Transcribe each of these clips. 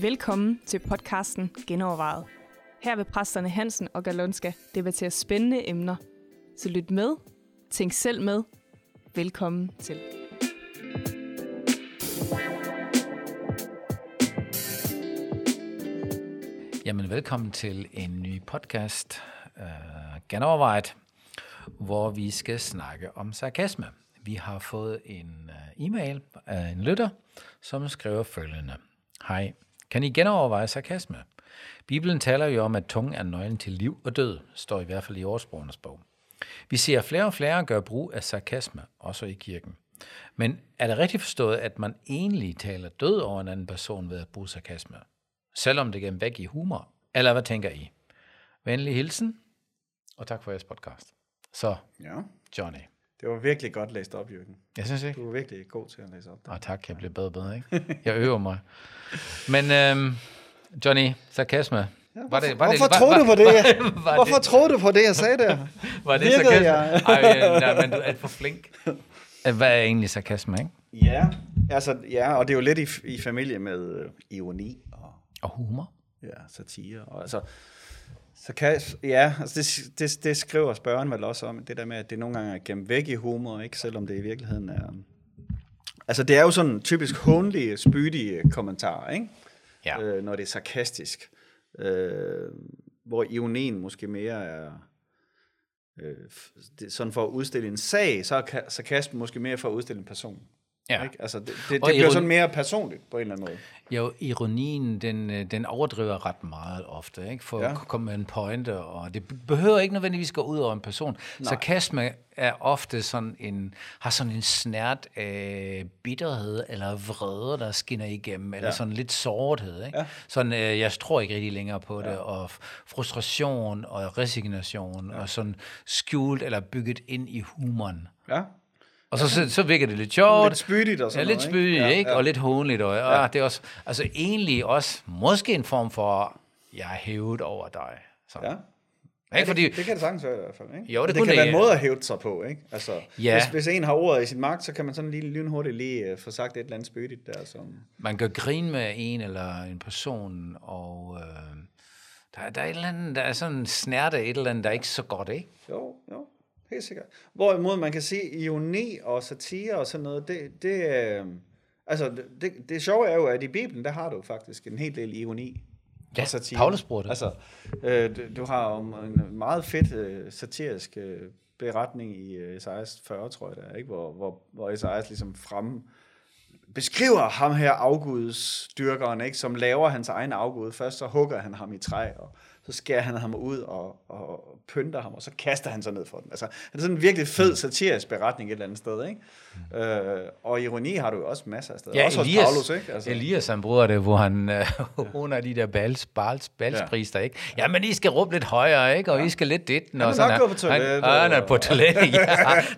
Velkommen til podcasten Genovervejet. Her vil præsterne Hansen og Galonska debattere spændende emner. Så lyt med, tænk selv med. Velkommen til. Jamen, velkommen til en ny podcast, uh, Genovervejet, hvor vi skal snakke om sarkasme. Vi har fået en øh, e-mail af en lytter, som skriver følgende. Hej, kan I genoverveje sarkasme? Bibelen taler jo om, at tungen er nøglen til liv og død, står i hvert fald i årsbrugernes bog. Vi ser flere og flere gøre brug af sarkasme, også i kirken. Men er det rigtigt forstået, at man egentlig taler død over en anden person ved at bruge sarkasme? Selvom det gennem væk i humor? Eller hvad tænker I? Venlig hilsen, og tak for jeres podcast. Så, Ja, Johnny. det var virkelig godt læst op, Jørgen. Jeg synes ikke. Du var virkelig god til at læse op. Åh, tak, jeg bliver bedre og bedre, ikke? Jeg øver mig. Men øhm, Johnny, sarkasme. Ja, var det, var Hvorfor det, troede du på det? Var, var, Hvorfor troede du på det, jeg sagde der? var det virkede sarkasme? jeg? Ej, øh, nej, men du er alt for flink. Hvad er egentlig sarkasme, ikke? Ja, altså, ja, og det er jo lidt i, i familie med øh, ironi og Og humor. ja, satire. Og, altså, så kan, ja, altså det, det, det skriver spørgeren vel også om, det der med, at det nogle gange er gemt væk i humor, ikke? selvom det i virkeligheden er... Altså, det er jo sådan typisk håndlige, spydige kommentarer, ikke? Ja. øh, når det er sarkastisk. Øh, hvor ironien måske mere er øh, det, sådan for at udstille en sag, så er ka- sarkasmen måske mere for at udstille en person. Ja. Ikke? Altså, det, det, det Og bliver ironi- sådan mere personligt på en eller anden måde. Jo, ironien, den, øh, den overdriver ret meget ofte, ikke? For ja. Ja. at komme med en pointe, og det behøver ikke nødvendigvis gå ud over en person. Nej. Sarkasme er ofte sådan en, har sådan en snært af bitterhed eller vrede, der skinner igennem, eller Ja. sådan lidt sårthed, ikke? Ja. Sådan, øh, jeg tror ikke rigtig længere på det, og f- frustration og resignation, ja. og sådan skjult eller bygget ind i humoren. Ja. Og så, så, så virker det lidt sjovt. Lidt spydigt og sådan Ja, lidt spydigt, ikke? Ja, ikke? ja. Og lidt hånligt. Og, ja. og det er også, altså egentlig også måske en form for, jeg er hævet over dig. Så. Ja. Ikke? Fordi, Det, det kan det sagtens være i hvert fald. Ikke? Jo, det det kan det, være en ja. måde at hæve sig på. Ikke? Altså, Ja. hvis, hvis en har ordet i sin magt, så kan man sådan lige lynhurtigt lige uh, få sagt et eller andet spydigt der. Som, man gør grin med en eller en person, og øh, der, der er et eller andet, der er sådan en snært af et eller andet, der er ikke så godt, ikke? Jo, jo, helt sikkert. Hvorimod man kan sige, ironi og satire og sådan noget, det, det, øh, altså, det, det, sjove er jo, at i Bibelen, der har du faktisk en hel del ironi. Ja, satire. Paulus bruger det. Altså, øh, du, du har om en meget fedt øh, satirisk øh, beretning i øh, Esajas 40, tror jeg det er, ikke? Hvor, hvor, hvor Esajas ligesom frem beskriver ham her afgudsdyrkeren, ikke? som laver hans egen afgud. Først så hugger han ham i træ, og så skærer han ham ud og, og pynter ham, og så kaster han sig ned for den. Altså, det er sådan en virkelig Mm. fed satirisk beretning et eller andet sted. Ikke? Øh, og ironi har du jo også masser af steder. Ja, også Elias, hos Paulus, ikke? altså. Elias han bruger det, hvor han øh, under de der bals, bals, balsprister, ikke? Ja, men I skal råbe lidt højere, ikke? Og ja. I skal lidt dit. Han er nok på toilettet, Han, han er og- på toilettet, ja.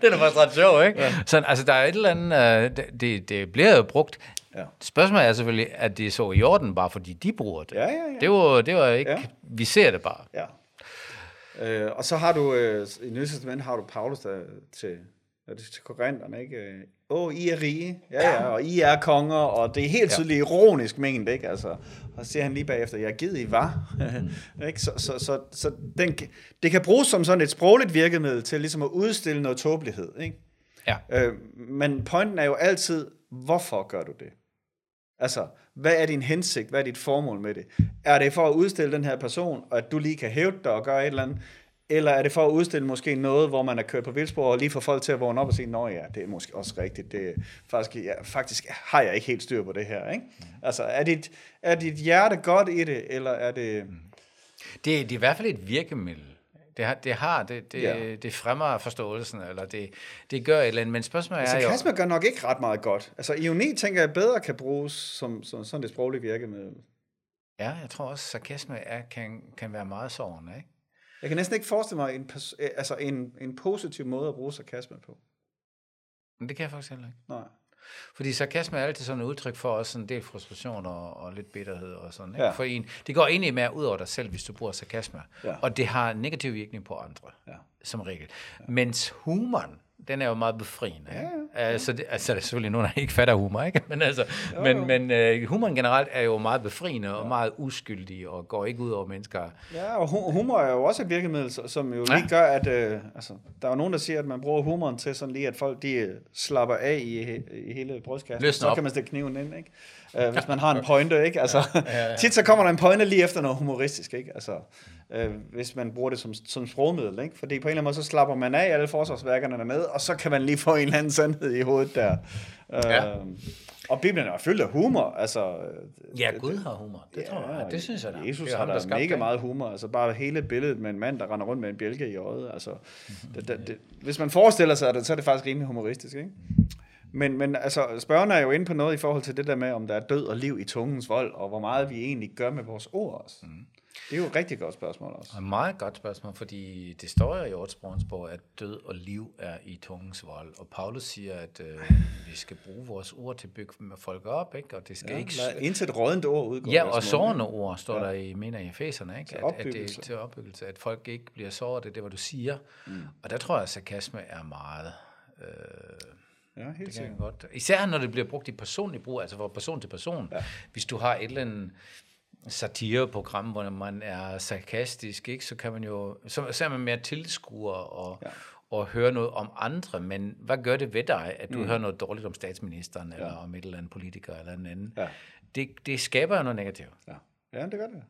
Det er faktisk ret sjov, ikke? Ja. Sådan, altså, der er et eller andet, øh, det- det, det bliver jo brugt. Ja. Spørgsmålet er selvfølgelig, at det så i orden, bare fordi de bruger det. Ja, ja, ja. Det var, det var ikke, Ja. vi ser det bare. Ja. Øh, og så har du, øh, i Nye Testament har du Paulus der til, er det til korinterne, ikke? Åh, I er rige, ja, ja, og I er konger, og det er helt tydeligt ironisk ment, ikke? Altså, og så siger han lige bagefter, jeg givet I var. ikke? Så, så, så, så den, det kan bruges som sådan et sprogligt virkemiddel til ligesom at udstille noget tåbelighed, ikke? Ja. Øh, men pointen er jo altid, hvorfor gør du det? Altså, hvad er din hensigt? Hvad er dit formål med det? Er det for at udstille den her person, og at du lige kan hæve dig og gøre et eller andet? Eller er det for at udstille måske noget, hvor man er kørt på vildspor, og lige få folk til at vågne op og sige, nå ja, det er måske også rigtigt. Det er faktisk, ja, faktisk har jeg ikke helt styr på det her. Ikke? Altså, er dit, er dit hjerte godt i det, eller er det... Det, det er i hvert fald et virkemiddel. Det har, det, har det, det, Ja. det fremmer forståelsen, eller det, det gør et eller andet. Men spørgsmålet er jo... Sarkasme gør nok ikke ret meget godt. Altså, ironi tænker jeg bedre kan bruges som, som sådan det sproglige virkemiddel. Ja, jeg tror også, sarkasme er, kan, kan være meget sårende, ikke? Jeg kan næsten ikke forestille mig en, altså en, en positiv måde at bruge sarkasme på. Men det kan jeg faktisk heller ikke. Nej. Fordi sarkasme er altid sådan et udtryk for også en del frustration og, og lidt bitterhed og sådan. Ikke? Ja. For en, det går egentlig mere ud over dig selv, hvis du bruger sarkasme. Ja. Og det har en negativ virkning på andre, Ja. som regel. Mens humoren, den er jo meget befriende. Ikke? Altså, det, altså, der er selvfølgelig nogen, der ikke fatter humor, ikke? Men, altså, men, men uh, humoren generelt er jo meget befriende og meget uskyldig og går ikke ud over mennesker. Ja, og hu- humor er jo også et virkemiddel, som jo lige gør, at øh, altså, der er jo nogen, der siger, at man bruger humoren til sådan lige, at folk de øh, slapper af i, i hele brystkassen. Løsner så op. kan man stikke kniven ind, ikke? Uh, hvis man har en pointe, ikke? Altså, tit så kommer der en pointe lige efter noget humoristisk, ikke? Altså, øh, hvis man bruger det som, som sprogmiddel, ikke? Fordi på en eller anden måde, så slapper man af alle forsvarsværkerne dernede, og så kan man lige få en eller anden sandhed i hovedet der. Ja. Øh, og Bibelen er fyldt af humor, altså... øh, Ja, Gud har humor. Det tror jeg. Det synes jeg da. Jesus Det har ham, der mega det. meget humor. Altså bare hele billedet med en mand, der render rundt med en bjælke i øjet. Altså, det, det, det, hvis man forestiller sig det, så er det faktisk rimelig humoristisk, ikke? Men, men altså, spørgerne er jo inde på noget i forhold til det der med, om der er død og liv i tungens vold, og hvor meget vi egentlig gør med vores ord også. Mm. Det er jo et rigtig godt spørgsmål også. Og et meget godt spørgsmål, fordi det står jo i ordsprogens bog, at død og liv er i tungens vold. Og Paulus siger, at øh, vi skal bruge vores ord til at bygge folk op, ikke? og det skal Ja, ikke... lad intet rådent ord udgå. Ja, af og sårende ord står der i, mener i Efeserne, ikke? Til At, at det er til opbyggelse, at folk ikke bliver såret, det er det, hvad du siger. Mm. Og der tror jeg, at sarkasme er meget... Øh, Ja, helt det kan sikkert. godt. Især når det bliver brugt i personlig brug, altså fra person til person. Ja. Hvis du har et eller andet satireprogram, hvor man er sarkastisk, ikke, så kan man jo, så, så er man mere tilskuer og, ja. Ja. og høre noget om andre, men hvad gør det ved dig, at du mm. hører noget dårligt om statsministeren, eller om et eller andet politiker, eller en anden? Ja. Det, det skaber jo noget negativt. Ja, ja det gør det.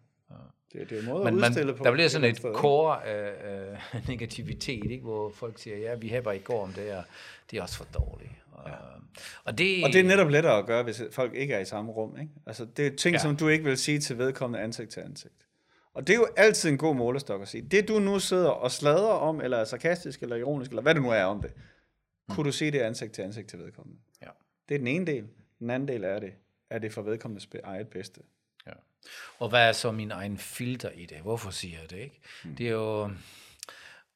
Det, det er en måde Men at man, udstille på. der bliver sådan et core af øh, negativitet, ikke? hvor folk siger, ja, vi har bare i går om det, og det er også for dårligt. Og, ja. og, det, Og det er netop lettere at gøre, hvis folk ikke er i samme rum. Ikke? Altså, det er ting, Ja. som du ikke vil sige til vedkommende ansigt til ansigt. Og det er jo altid en god målestok at sige. Det du nu sidder og sladrer om, eller er sarkastisk, eller ironisk, eller hvad det nu er om det, kunne du sige det ansigt til ansigt til vedkommende. Ja. Det er den ene del. Den anden del er det, er det for vedkommendes eget bedste. Ja. Og hvad er så min egen filter i det? Hvorfor siger jeg det ikke? Mm. Det er jo...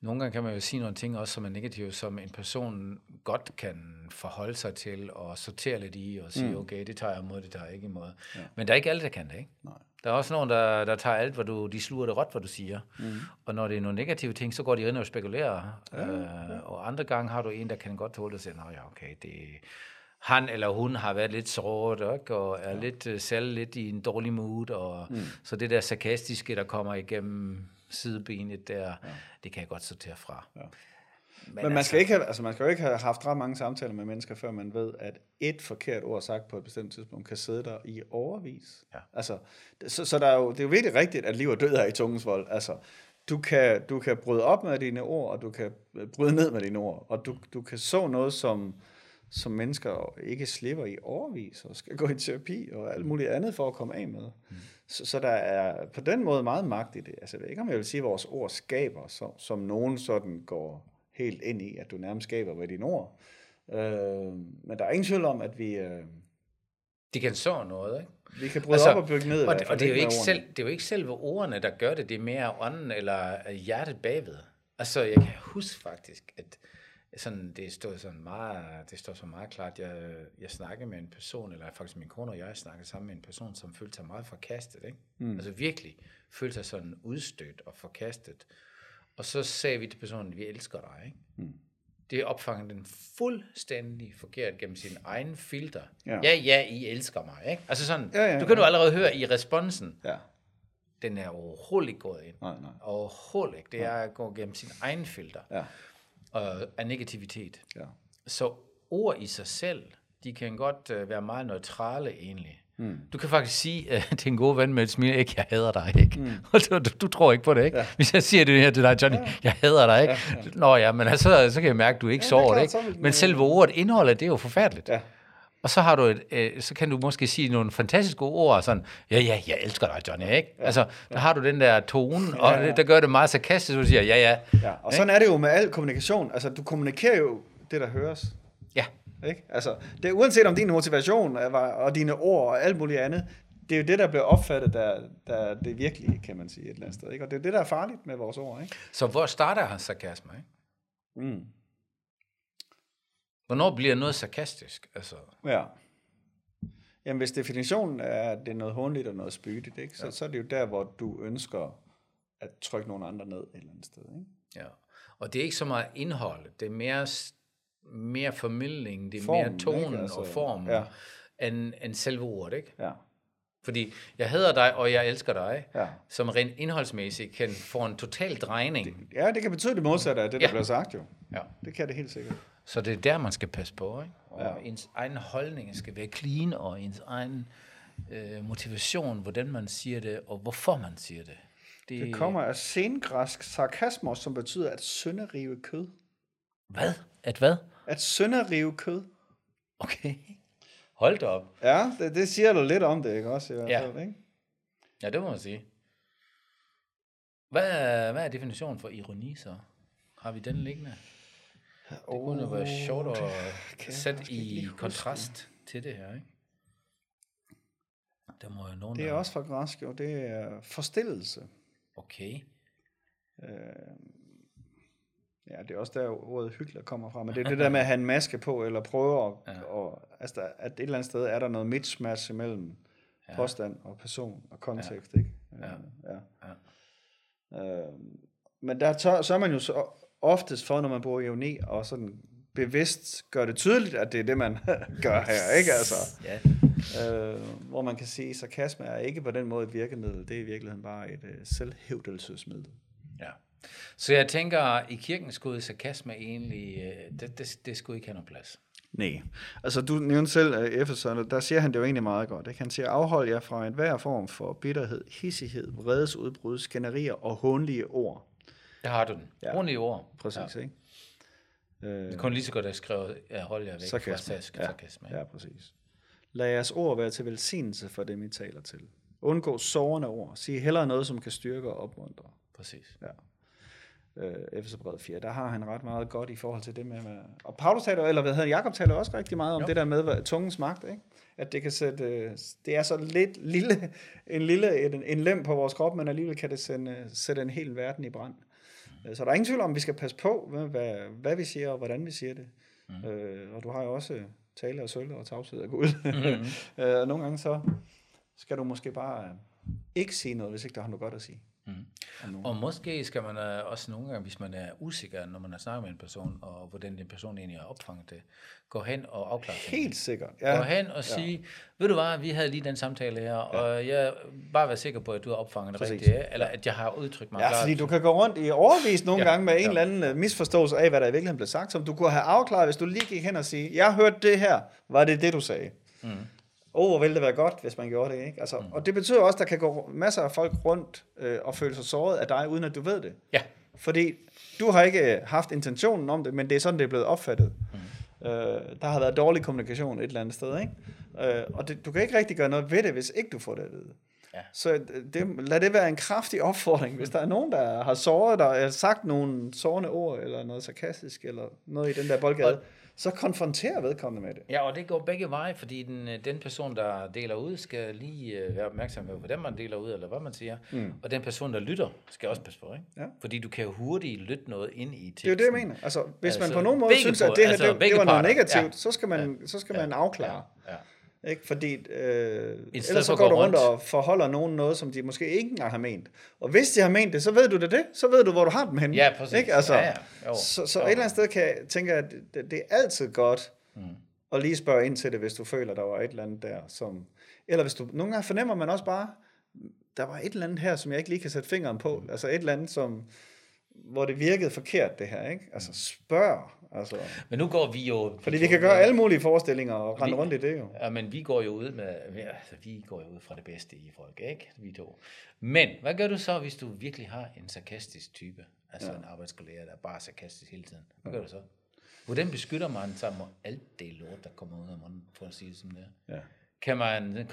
Nogle gange kan man jo sige nogle ting også, som er negative, som en person godt kan forholde sig til og sortere lidt i og sige, mm. okay, det tager jeg imod, det tager jeg ikke imod. Ja. Men der er ikke alle, der kan det, ikke? Nej. Der er også nogen, der, der tager alt, hvad du, de sluger det råt, hvad du siger. Mm. Og når det er nogle negative ting, så går de ind og spekulerer. Ja, øh, og andre gange har du en, der kan godt tåle det og siger, nå ja, okay, det, han eller hun har været lidt såret, ikke? og er ja. lidt, øh, selv lidt i en dårlig mood, og mm. så det der sarkastiske, der kommer igennem sidebenet der, ja. det kan jeg godt sortere fra. Ja. Men, Men man, skal ikke have, altså man skal jo ikke have haft ret mange samtaler med mennesker, før man ved, at et forkert ord sagt på et bestemt tidspunkt kan sidde der i overvis. Ja. Altså, så, så der er jo, det er jo virkelig rigtigt, at liv og død er i tungens vold. Altså, du kan, du kan bryde op med dine ord, og du kan øh, bryde ned med dine ord, og du, du kan så noget, som, som mennesker ikke slipper i overvis, og skal gå i terapi og alt muligt andet for at komme af med. Mm. Så, så der er på den måde meget magt i det. Altså, jeg ved ikke, om jeg vil sige, at vores ord skaber, som, som nogen sådan går helt ind i, at du nærmest skaber med dine ord. Øh, men der er ingen tvivl om, at vi, øh, Det kan så noget, ikke? vi kan bryde altså, op og bygge ned. Og, det, og det, er jo ikke selv, det er jo ikke selve ordene, der gør det, det er mere ånden eller hjertet bagved. Altså, jeg kan huske faktisk, at sådan, det stod sådan meget, det står så meget klart, jeg, jeg snakkede med en person, eller faktisk min kone og jeg snakkede sammen med en person, som følte sig meget forkastet, ikke? Mm. Altså virkelig følte sig sådan udstødt og forkastet. Og så sagde vi til personen, vi elsker dig, ikke? Mm. Det opfanger den fuldstændig forkert gennem sin egen filter. Ja. ja, ja I elsker mig, ikke? Altså sådan, Ja, ja, du kan du allerede høre i responsen, Ja, den er overhovedet ikke gået ind. nej, nej. Overhovedet ikke. Det er at gå gennem sin egen filter Ja, og af negativitet. ja. Så ord i sig selv, de kan godt uh, være meget neutrale egentlig. Mm. Du kan faktisk sige uh, til en god ven med et smil, ikke, jeg hader dig, ikke? Mm. Du, du, tror ikke på det, ikke? Ja. Hvis jeg siger det her til dig, Johnny, ja. jeg hader dig, ikke? Ja, ja. Nå ja, men altså, så kan jeg mærke, at du ikke Ja, det er sover klart, det, ikke? Men selve ordet, indholdet, det er jo forfærdeligt. Ja. Og så har du et, øh, så kan du måske sige nogle fantastiske ord, sådan, ja, ja, jeg elsker dig, Johnny, ikke? Ja. Altså, der har du den der tone, og Ja, ja. der gør det meget sarkastisk, du siger, ja, ja. ja. Og sådan er det jo med al kommunikation. Altså, du kommunikerer jo det, der høres. Ja, Ikke? Altså, det uanset om din motivation og dine ord og alt muligt andet, det er jo det, der bliver opfattet, der, der er det virkelige, kan man sige, et eller andet sted. Ikke? Og det er det, der er farligt med vores ord. Ikke? så hvor starter hans sarkasme, ikke? Mm. Hvornår bliver noget sarkastisk? Altså, Ja. Jamen, hvis definitionen er, at det er noget håndligt og noget spydigt, ikke? Så, ja. så er det jo der, hvor du ønsker at trykke nogle andre ned et eller andet sted. Ikke? ja. Og det er ikke så meget indhold, det er mere, mere formidling, det er Formen, mere tonen? Altså, og formen, ja. end, end selve ordet, ikke? Ja. Fordi jeg hader dig, og jeg elsker dig, Ja. som rent indholdsmæssigt kan få en total drejning. ja, det kan betyde det modsatte af det, der Ja. bliver sagt jo. Ja. Det kan det helt sikkert. Så det er der, man skal passe på, ikke? Og Ja. ens egen holdning skal være clean, og ens egen øh, motivation, hvordan man siger det, og hvorfor man siger det. Det kommer af sengræsk sarkasmos, som betyder at sønderrive kød. Hvad? At hvad? At sønderrive kød. Okay. Hold da op. Ja, det, det siger du lidt om det, ikke også? I hvert Ja. fald, ikke? Ja, det må man sige. Hvad er, hvad er definitionen for ironi så? Har vi den liggende? Det kunne jo være sjovt at sætte i lige huske. kontrast til det her, ikke? Der må jo nogen, Det er der... også fra græsk, jo. Det er forstillelse. Okay. Ja, det er også der, ordet hyggelig kommer fra. Men det er det der med at have en maske på, eller prøve at... Ja. Og, altså, der, at et eller andet sted er der noget mismatch imellem ja. påstand og person og kontekst, ikke? Ja. ja. ja. Øh, men der tør, så er man jo så oftest for, når man bruger ironi, og sådan bevidst gør det tydeligt, at det er det, man gør her, ikke? Altså, Ja. øh, hvor man kan sige, at sarkasme er ikke på den måde et virkemiddel, det er i virkeligheden bare et øh, selvhævdelsesmiddel. ja. Så jeg tænker, i kirken skulle sarkasme egentlig... øh, Det, det, det skulle ikke have nogen plads. Nej. Altså, du nævnte selv uh, Efeson, der siger han det jo egentlig meget godt. Ikke? Han siger, afhold jer fra enhver form for bitterhed, hissighed, vredesudbrud, skænderier og hånlige ord. Der har du den. Ja. Ja. Ordentlige ord. Præcis, ja. ikke? Øh, Det kunne lige så godt have skrevet, ja, hold jer væk sarkasme. fra sarkasme. Ja. sarkasme. ja, præcis. Lad jeres ord være til velsignelse for dem, I taler til. Undgå sårende ord. Sig hellere noget, som kan styrke og opmuntre. Præcis. Ja. Øh, Efeserbrevet 4, der har han ret meget godt i forhold til det med, med og Paulus taler, eller hvad hedder Jakob taler også rigtig meget om Jo. det der med hvad, tungens magt, ikke? at det kan sætte, øh, det er så lidt lille, en lille, en, en lem på vores krop, men alligevel kan det sende, sætte en hel verden i brand. Øh, Så der er ingen tvivl om, at vi skal passe på, med, hvad, hvad vi siger, og hvordan vi siger det. Mm. Øh, og du har jo også tale og sølv og tavshed af Gud. Mm. øh, og nogle gange så skal du måske bare ikke sige noget, hvis ikke der har noget godt at sige. Mm. Og måske skal man uh, også nogle gange, hvis man er usikker, når man har snakket med en person, og hvordan den person egentlig har opfanget det, gå hen og afklare det. Helt sikkert. Gå hen og sige, ved du hvad, vi havde lige den samtale her, og jeg bare være sikker på, at du har opfanget det rigtigt, eller at jeg har udtrykt mig Ja, klart. fordi du kan gå rundt i overvis nogle ja, Ja, gange med en ja. eller anden øh, misforståelse af, hvad der i virkeligheden blev sagt, som du kunne have afklaret, hvis du lige gik hen og sige, jeg hørte det her, var det det, du sagde? Mm. Åh, hvor ville det være godt, hvis man gjorde det, ikke? Altså, mm. Og det betyder også, at der kan gå masser af folk rundt øh, og føle sig såret af dig, uden at du ved det. Ja, Fordi du har ikke haft intentionen om det, men det er sådan, det er blevet opfattet. Mm. Øh, der har været dårlig kommunikation et eller andet sted, ikke? Øh, og det, du kan ikke rigtig gøre noget ved det, hvis ikke du får det at vide. Ja. Så det, lad det være en kraftig opfordring, hvis der er nogen, der har såret dig, sagt nogle sårende ord, eller noget sarkastisk, eller noget i den der boldgade, Og- så konfronter vedkommende med det. Ja, og det går begge veje, fordi den, øh, den person, der deler ud, skal lige øh, være opmærksom på, hvordan man deler ud, eller hvad man siger. Mm. Og den person, der lytter, skal også passe på, ikke? Ja. Fordi du kan jo hurtigt lytte noget ind i teksten. Det er jo det, jeg mener. Altså, hvis man Altså, på nogen måde synes, at det her altså, det, det var noget parter. negativt, Ja. så skal man, så skal man afklare. Ja, ja. Ikke? Fordi øh, ellers så går gå du rundt rundt. og forholder nogen noget, som de måske ikke engang har ment. Og hvis de har ment det, så ved du det, det så ved du, hvor du har dem henne. Ja, præcis. Ikke? Altså, Ja, ja. Jo. Så, så Jo. et eller andet sted kan jeg tænke, at det, det er altid godt mm. at lige spørge ind til det, hvis du føler, der var et eller andet der. Som, eller hvis du, nogle gange fornemmer man også bare, der var et eller andet her, som jeg ikke lige kan sætte fingeren på. Altså et eller andet, som, hvor det virkede forkert, det her. Ikke? Altså spørg. Altså, Men nu går vi jo... fordi vi kan gøre alle mulige forestillinger og rende rundt i det jo. Ja, men vi går jo ud med, altså, vi går jo ud fra det bedste i folk, ikke? Vi to. Men hvad gør du så, hvis du virkelig har en sarkastisk type? Altså ja. en arbejdskollega, der er bare sarkastisk hele tiden. Hvad gør du så? Hvordan beskytter man sig mod alt det lort, der kommer ud af munden, for at sige det som det er? Ja. Kan man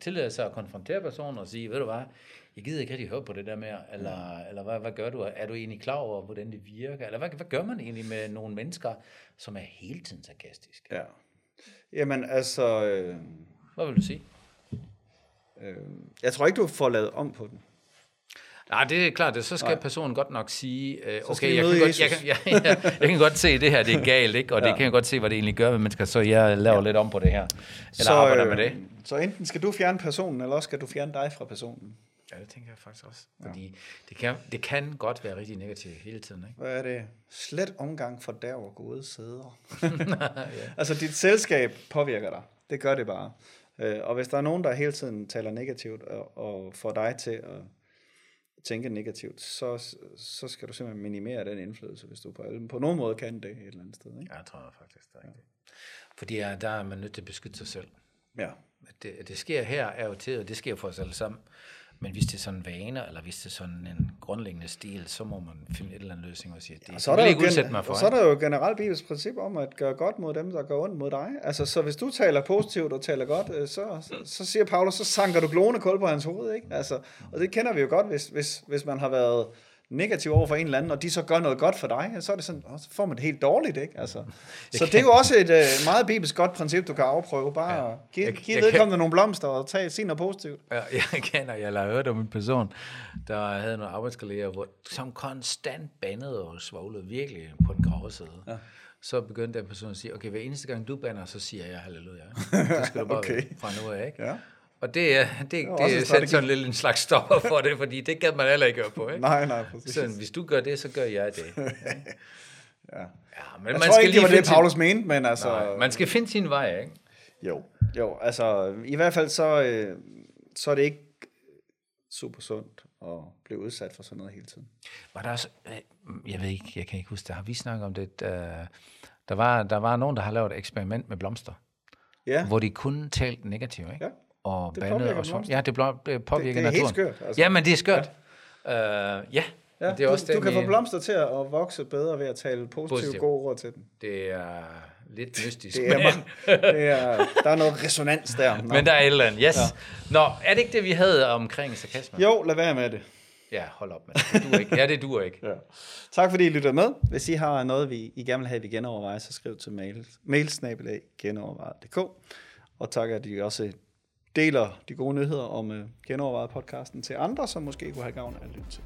tillade sig at konfrontere personen og sige, ved du hvad, jeg gider ikke rigtig høre på det der mere, eller, ja. eller hvad, hvad gør du? Er du egentlig klar over, hvordan det virker? Eller hvad, hvad gør man egentlig med nogle mennesker, som er hele tiden sarkastiske? Ja. Jamen altså, øh, Hvad vil du sige? øh, jeg tror ikke, du får lavet om på den. Nej, det er klart, det, så skal Nej. personen godt nok sige, øh, skal okay, jeg kan, godt, jeg, kan, jeg, jeg, jeg kan godt se, at det her det er galt, ikke? og ja. det kan jeg godt se, hvad det egentlig gør ved mennesker, så jeg laver ja. lidt om på det her, eller så, arbejder med det. Så enten skal du fjerne personen, eller også skal du fjerne dig fra personen. Ja, det tænker jeg faktisk også, fordi ja. det, kan, det kan godt være rigtig negativt hele tiden. Ikke? Hvad er det? Slet omgang for der og gode sæder. ja. Altså, dit selskab påvirker dig. Det gør det bare. Øh, Og hvis der er nogen, der hele tiden taler negativt og, og får dig til at tænke negativt, så, så skal du simpelthen minimere den indflydelse, hvis du på, på nogen måde kan det et eller andet sted. Ikke? Ja, jeg tror faktisk, det er rigtigt. Fordi ja, der er man nødt til at beskytte sig selv. Ja. At det, at det sker her er jo til, og det sker for os alle sammen. Men hvis det er sådan vaner, eller hvis det er sådan en grundlæggende stil, så må man finde et eller andet løsning og sige, at det, det så er, der ikke udsætte mig for. og så er der jo generelt bibelsk princip om at gøre godt mod dem, der gør ondt mod dig. Altså, så hvis du taler positivt og taler godt, øh, så, så, så siger Paulus, så sanker du glående kul på hans hoved. Ikke? Altså, og det kender vi jo godt, hvis, hvis, hvis man har været negativ over for en eller anden, og de så gør noget godt for dig, så er det sådan, så får man det helt dårligt, ikke? Altså, så det er jo også et uh, meget bibelsk godt princip, du kan afprøve. Bare ja. give, Jeg- give jeg vedkommende nogle blomster og tage, sige noget positivt. Ja, jeg kender, jeg har hørt om en person, der havde nogle arbejdskolleger, hvor, som konstant bandede og svoglede virkelig på den grove side. Ja. Så begyndte den person at sige, okay, hver eneste gang du bander, så siger jeg halleluja. Det skal du bare okay. fra nu af, ikke? Ja. Og det, er- det, det, det sætter sådan lidt en slags stopper for det, fordi det gad man heller ikke gøre på, ikke? Nej, nej, præcis. Så hvis du gør det, så gør jeg det. Ja. Ja, men Jeg tror ikke, det var det, sin- Paulus mente, men altså... Nej, man skal finde sin vej, ikke? Jo, jo, altså i hvert fald så, øh, så er det ikke super sundt at blive udsat for sådan noget hele tiden. Var der også, øh, jeg ved ikke, jeg kan ikke huske det, har vi snakket om det? Der, der, var, der var nogen, der har lavet et eksperiment med blomster, Ja, hvor de kun talte negativt, ikke? Ja, Og det påvirker og blomster. Ja, det, blom, det påvirker det er helt naturen. skørt, altså. Ja, men det er skørt. Ja, uh, ja. ja det er også du, det, du kan få blomster til at vokse bedre ved at tale positive, Positivt. gode ord til dem. Det er lidt mystisk, Det er, men, det er, der er noget resonans der. Nå. men der er et eller andet. Yes. Ja. Nå, er det ikke det, vi havde omkring sarkasme? Jo, lad være med det. Ja, hold op med det. Det duer ikke. Ja, det duer ikke. Ja. Tak fordi I lytter med. Hvis I har noget, vi, I gerne vil have, vi genovervejer, så skriv til mail, mailsnabelag genovervejet.dk. Og tak, at I også deler de gode nyheder om øh, genovervejet podcasten til andre, som måske kunne have gavn af at lytte til.